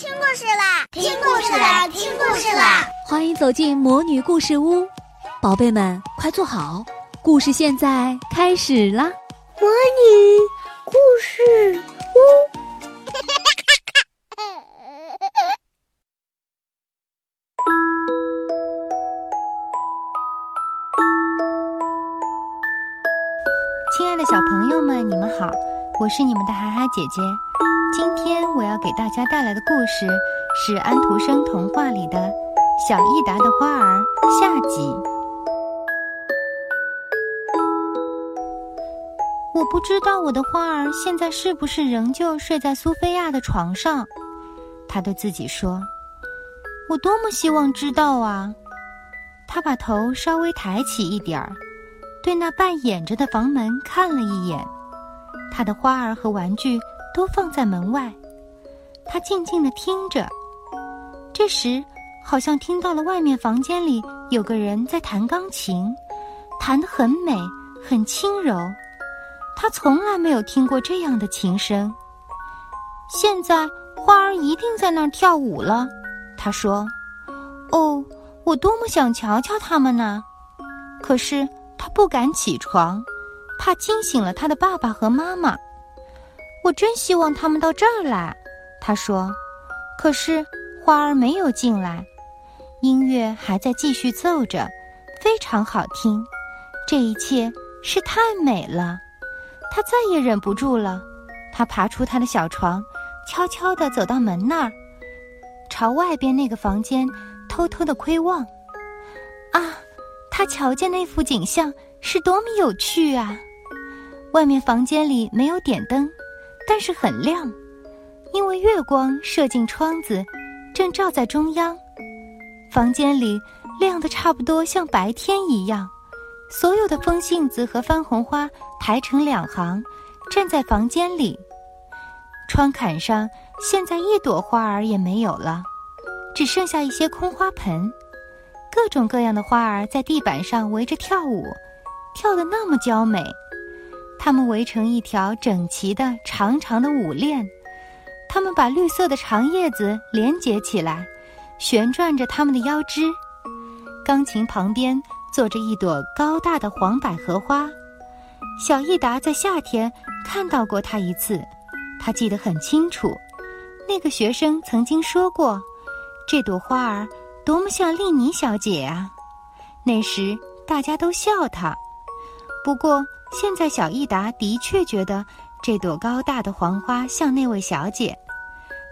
听故事啦！听故事啦！听故事啦！欢迎走进魔女故事屋，宝贝们快坐好，故事现在开始啦！魔女故事屋，亲爱的小朋友们，你们好，我是你们的涵涵姐姐。今天我要给大家带来的故事是安徒生童话里的《小益达的花儿》下集。我不知道我的花儿现在是不是仍旧睡在苏菲亚的床上，他对自己说：“我多么希望知道啊！”他把头稍微抬起一点儿，对那半掩着的房门看了一眼，他的花儿和玩具。都放在门外，他静静地听着。这时，好像听到了外面房间里有个人在弹钢琴，弹得很美，很轻柔。他从来没有听过这样的琴声。现在花儿一定在那儿跳舞了，他说：“哦，我多么想瞧瞧他们呢！”可是他不敢起床，怕惊醒了他的爸爸和妈妈。我真希望他们到这儿来，他说。可是花儿没有进来，音乐还在继续奏着，非常好听。这一切是太美了，他再也忍不住了。他爬出他的小床，悄悄地走到门那儿，朝外边那个房间偷偷地窥望。啊，他瞧见那幅景象是多么有趣啊！外面房间里没有点灯。但是很亮，因为月光射进窗子，正照在中央。房间里亮得差不多像白天一样。所有的风信子和番红花排成两行，站在房间里。窗槛上现在一朵花儿也没有了，只剩下一些空花盆。各种各样的花儿在地板上围着跳舞，跳得那么娇美。它们围成一条整齐的长长的舞链，它们把绿色的长叶子连接起来，旋转着它们的腰肢。钢琴旁边坐着一朵高大的黄百合花，小益达在夏天看到过它一次，他记得很清楚。那个学生曾经说过，这朵花儿多么像丽妮小姐啊！那时大家都笑他，不过。现在，小益达的确觉得这朵高大的黄花像那位小姐，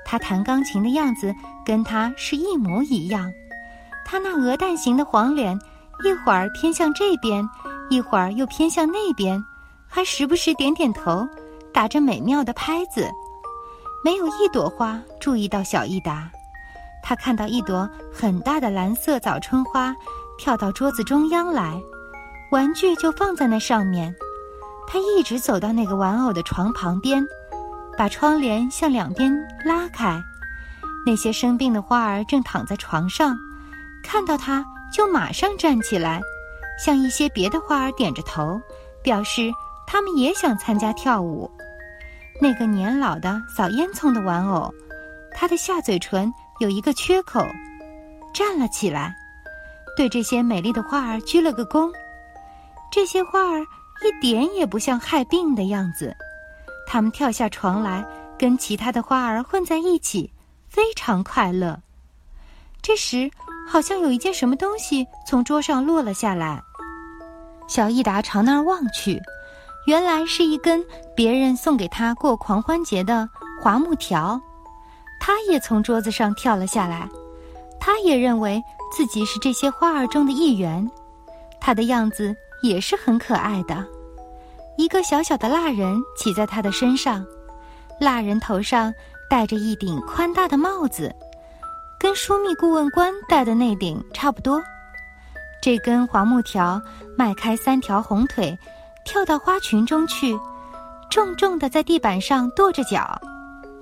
她弹钢琴的样子跟她是一模一样。她那鹅蛋形的黄脸，一会儿偏向这边，一会儿又偏向那边，还时不时点点头，打着美妙的拍子。没有一朵花注意到小益达，他看到一朵很大的蓝色早春花跳到桌子中央来，玩具就放在那上面。他一直走到那个玩偶的床旁边，把窗帘向两边拉开。那些生病的花儿正躺在床上，看到他就马上站起来，向一些别的花儿点着头，表示他们也想参加跳舞。那个年老的扫烟囱的玩偶，他的下嘴唇有一个缺口，站了起来，对这些美丽的花儿鞠了个躬。这些花儿。一点也不像害病的样子，他们跳下床来，跟其他的花儿混在一起，非常快乐。这时，好像有一件什么东西从桌上落了下来。小益达朝那儿望去，原来是一根别人送给他过狂欢节的桦木条。他也从桌子上跳了下来，他也认为自己是这些花儿中的一员。他的样子。也是很可爱的，一个小小的蜡人骑在他的身上，蜡人头上戴着一顶宽大的帽子，跟枢密顾问官戴的那顶差不多。这根黄木条迈开三条红腿，跳到花群中去，重重的在地板上跺着脚，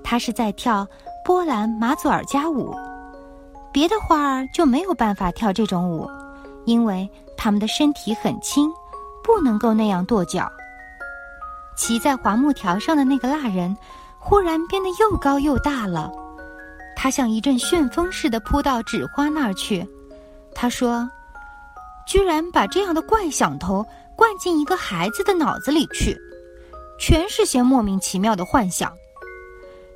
他是在跳波兰马祖尔加舞。别的花儿就没有办法跳这种舞，因为。他们的身体很轻，不能够那样跺脚。骑在华木条上的那个蜡人，忽然变得又高又大了。他像一阵旋风似的扑到纸花那儿去。他说：“居然把这样的怪想头灌进一个孩子的脑子里去，全是些莫名其妙的幻想。”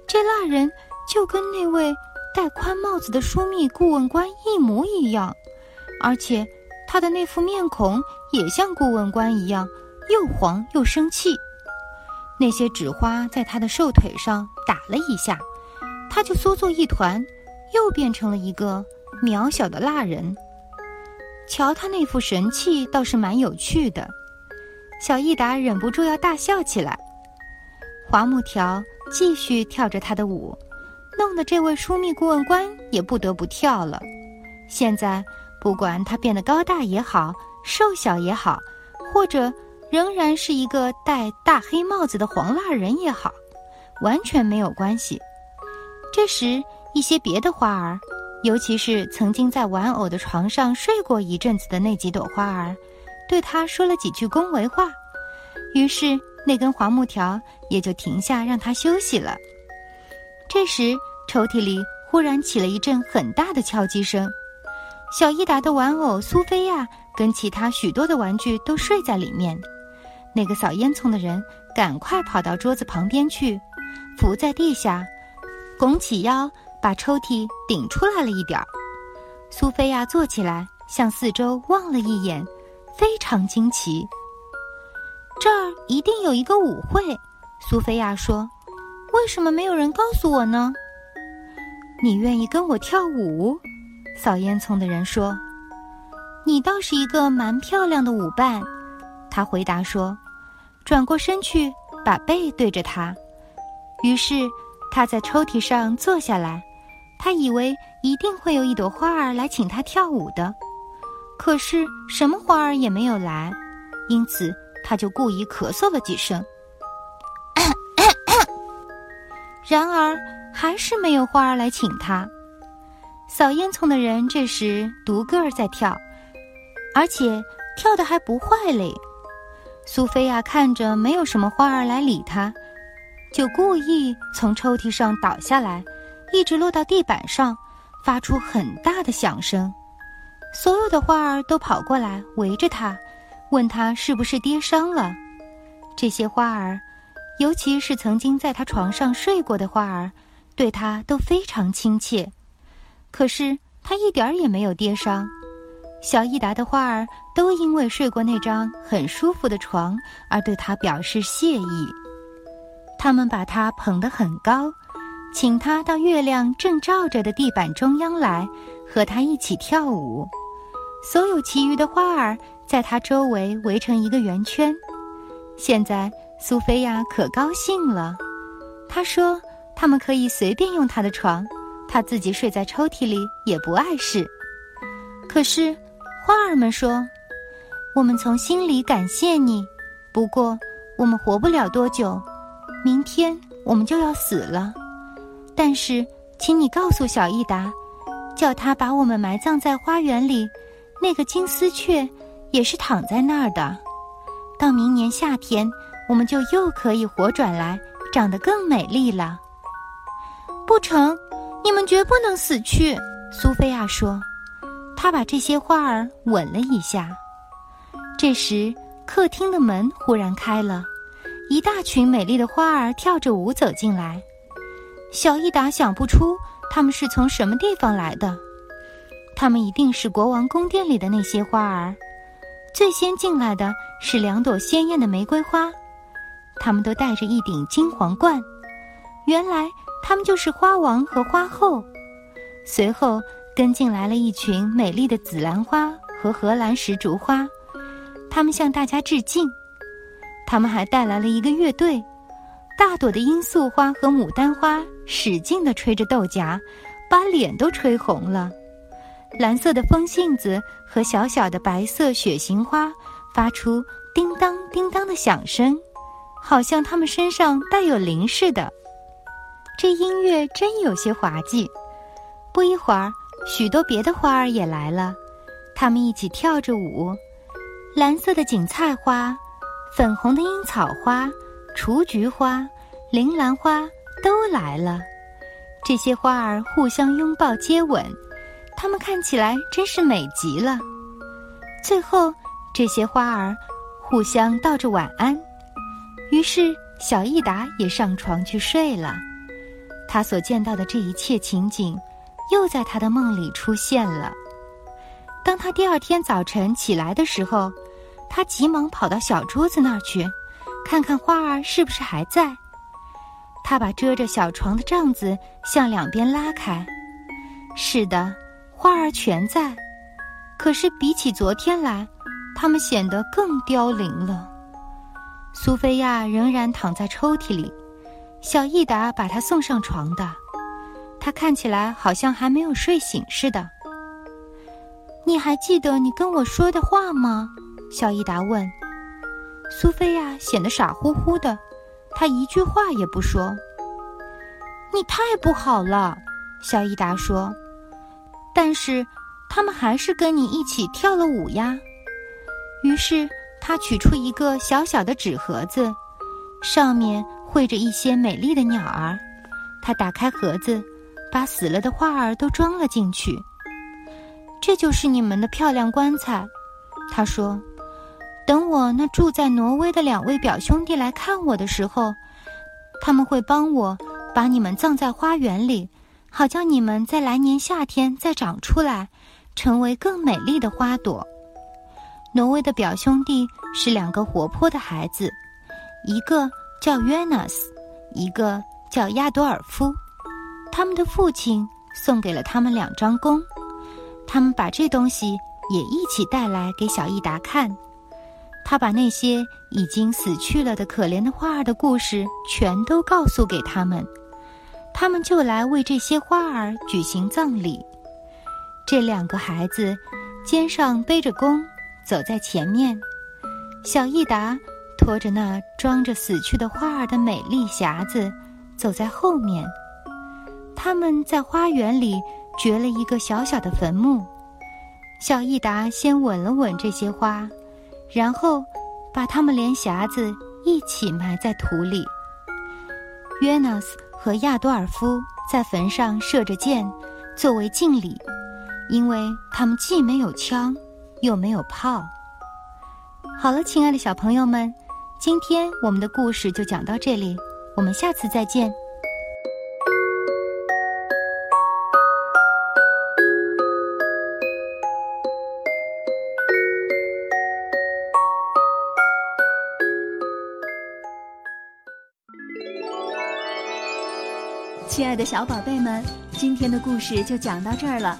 这蜡人就跟那位戴宽帽子的枢密顾问官一模一样，而且他的那副面孔也像顾问官一样，又黄又生气。那些纸花在他的瘦腿上打了一下。他就缩作一团，又变成了一个渺小的蜡人。瞧他那副神气，倒是蛮有趣的。小益达忍不住要大笑起来。花木条继续跳着他的舞，弄得这位枢密顾问官也不得不跳了。现在，不管他变得高大也好，瘦小也好，或者仍然是一个戴大黑帽子的黄蜡人也好，完全没有关系。这时，一些别的花儿，尤其是曾经在玩偶的床上睡过一阵子的那几朵花儿，对他说了几句恭维话。于是，那根黄木条也就停下，让他休息了。这时，抽屉里忽然起了一阵很大的敲击声。小伊达的玩偶苏菲亚跟其他许多的玩具都睡在里面。那个扫烟囱的人赶快跑到桌子旁边去，伏在地下。拱起腰，把抽屉顶出来了一点儿。苏菲亚坐起来，向四周望了一眼，非常惊奇。这儿一定有一个舞会，苏菲亚说：“为什么没有人告诉我呢？”你愿意跟我跳舞？扫烟囱的人说：“你倒是一个蛮漂亮的舞伴。”他回答说，转过身去，把背对着他。于是。他在抽屉上坐下来，他以为一定会有一朵花儿来请他跳舞的，可是什么花儿也没有来，因此他就故意咳嗽了几声。然而还是没有花儿来请他。扫烟囱的人这时独个儿在跳，而且跳得还不坏嘞。苏菲亚看着没有什么花儿来理他。就故意从抽屉上倒下来，一直落到地板上，发出很大的响声。所有的花儿都跑过来围着他，问他是不是跌伤了。这些花儿，尤其是曾经在他床上睡过的花儿，对他都非常亲切。可是他一点儿也没有跌伤。小益达的花儿都因为睡过那张很舒服的床而对他表示谢意。他们把他捧得很高，请他到月亮正照着的地板中央来，和他一起跳舞。所有其余的花儿在他周围围成一个圆圈。现在苏菲亚可高兴了，她说：“他们可以随便用她的床，他自己睡在抽屉里也不碍事。”可是花儿们说：“我们从心里感谢你，不过我们活不了多久。”明天我们就要死了，但是，请你告诉小益达，叫他把我们埋葬在花园里。那个金丝雀也是躺在那儿的。到明年夏天，我们就又可以活转来，长得更美丽了。不成，你们绝不能死去。苏菲亚说，她把这些花儿吻了一下。这时，客厅的门忽然开了。一大群美丽的花儿跳着舞走进来，小益达想不出他们是从什么地方来的，他们一定是国王宫殿里的那些花儿。最先进来的是两朵鲜艳的玫瑰花，他们都戴着一顶金皇冠，原来他们就是花王和花后。随后跟进来了一群美丽的紫兰花和荷兰石竹花，他们向大家致敬。他们还带来了一个乐队，大朵的罂粟花和牡丹花使劲地吹着豆荚，把脸都吹红了。蓝色的风信子和小小的白色雪形花发出叮当叮当的响声，好像它们身上带有灵似的。这音乐真有些滑稽。不一会儿，许多别的花儿也来了，它们一起跳着舞。蓝色的锦菜花。粉红的樱草花、雏菊花、铃兰花都来了，这些花儿互相拥抱接吻，它们看起来真是美极了。最后，这些花儿互相道着晚安，于是小益达也上床去睡了。他所见到的这一切情景，又在他的梦里出现了。当他第二天早晨起来的时候，他急忙跑到小桌子那儿去，看看花儿是不是还在。他把遮着小床的帐子向两边拉开，是的，花儿全在。可是比起昨天来，它们显得更凋零了。苏菲亚仍然躺在抽屉里，小益达把他送上床的，他看起来好像还没有睡醒似的。你还记得你跟我说的话吗？小益达问。苏菲亚显得傻乎乎的。他一句话也不说。你太不好了，小益达说。但是，他们还是跟你一起跳了舞呀。于是，他取出一个小小的纸盒子，上面绘着一些美丽的鸟儿。他打开盒子，把死了的花儿都装了进去。这就是你们的漂亮棺材，他说。等我那住在挪威的两位表兄弟来看我的时候，他们会帮我把你们葬在花园里，好叫你们在来年夏天再长出来，成为更美丽的花朵。挪威的表兄弟是两个活泼的孩子，一个叫约纳斯，一个叫亚多尔夫。他们的父亲送给了他们两张弓，他们把这东西也一起带来给小益达看。他把那些已经死去了的可怜的花儿的故事全都告诉给他们，他们就来为这些花儿举行葬礼。这两个孩子肩上背着弓，走在前面；小益达拖着那装着死去的花儿的美丽匣子，走在后面。他们在花园里掘了一个小小的坟墓。小益达先吻了吻这些花。然后，把他们连匣子一起埋在土里。约纳斯和亚多尔夫在坟上射着箭，作为敬礼，因为他们既没有枪，又没有炮。好了，亲爱的小朋友们，今天我们的故事就讲到这里，我们下次再见。亲爱的小宝贝们，今天的故事就讲到这儿了。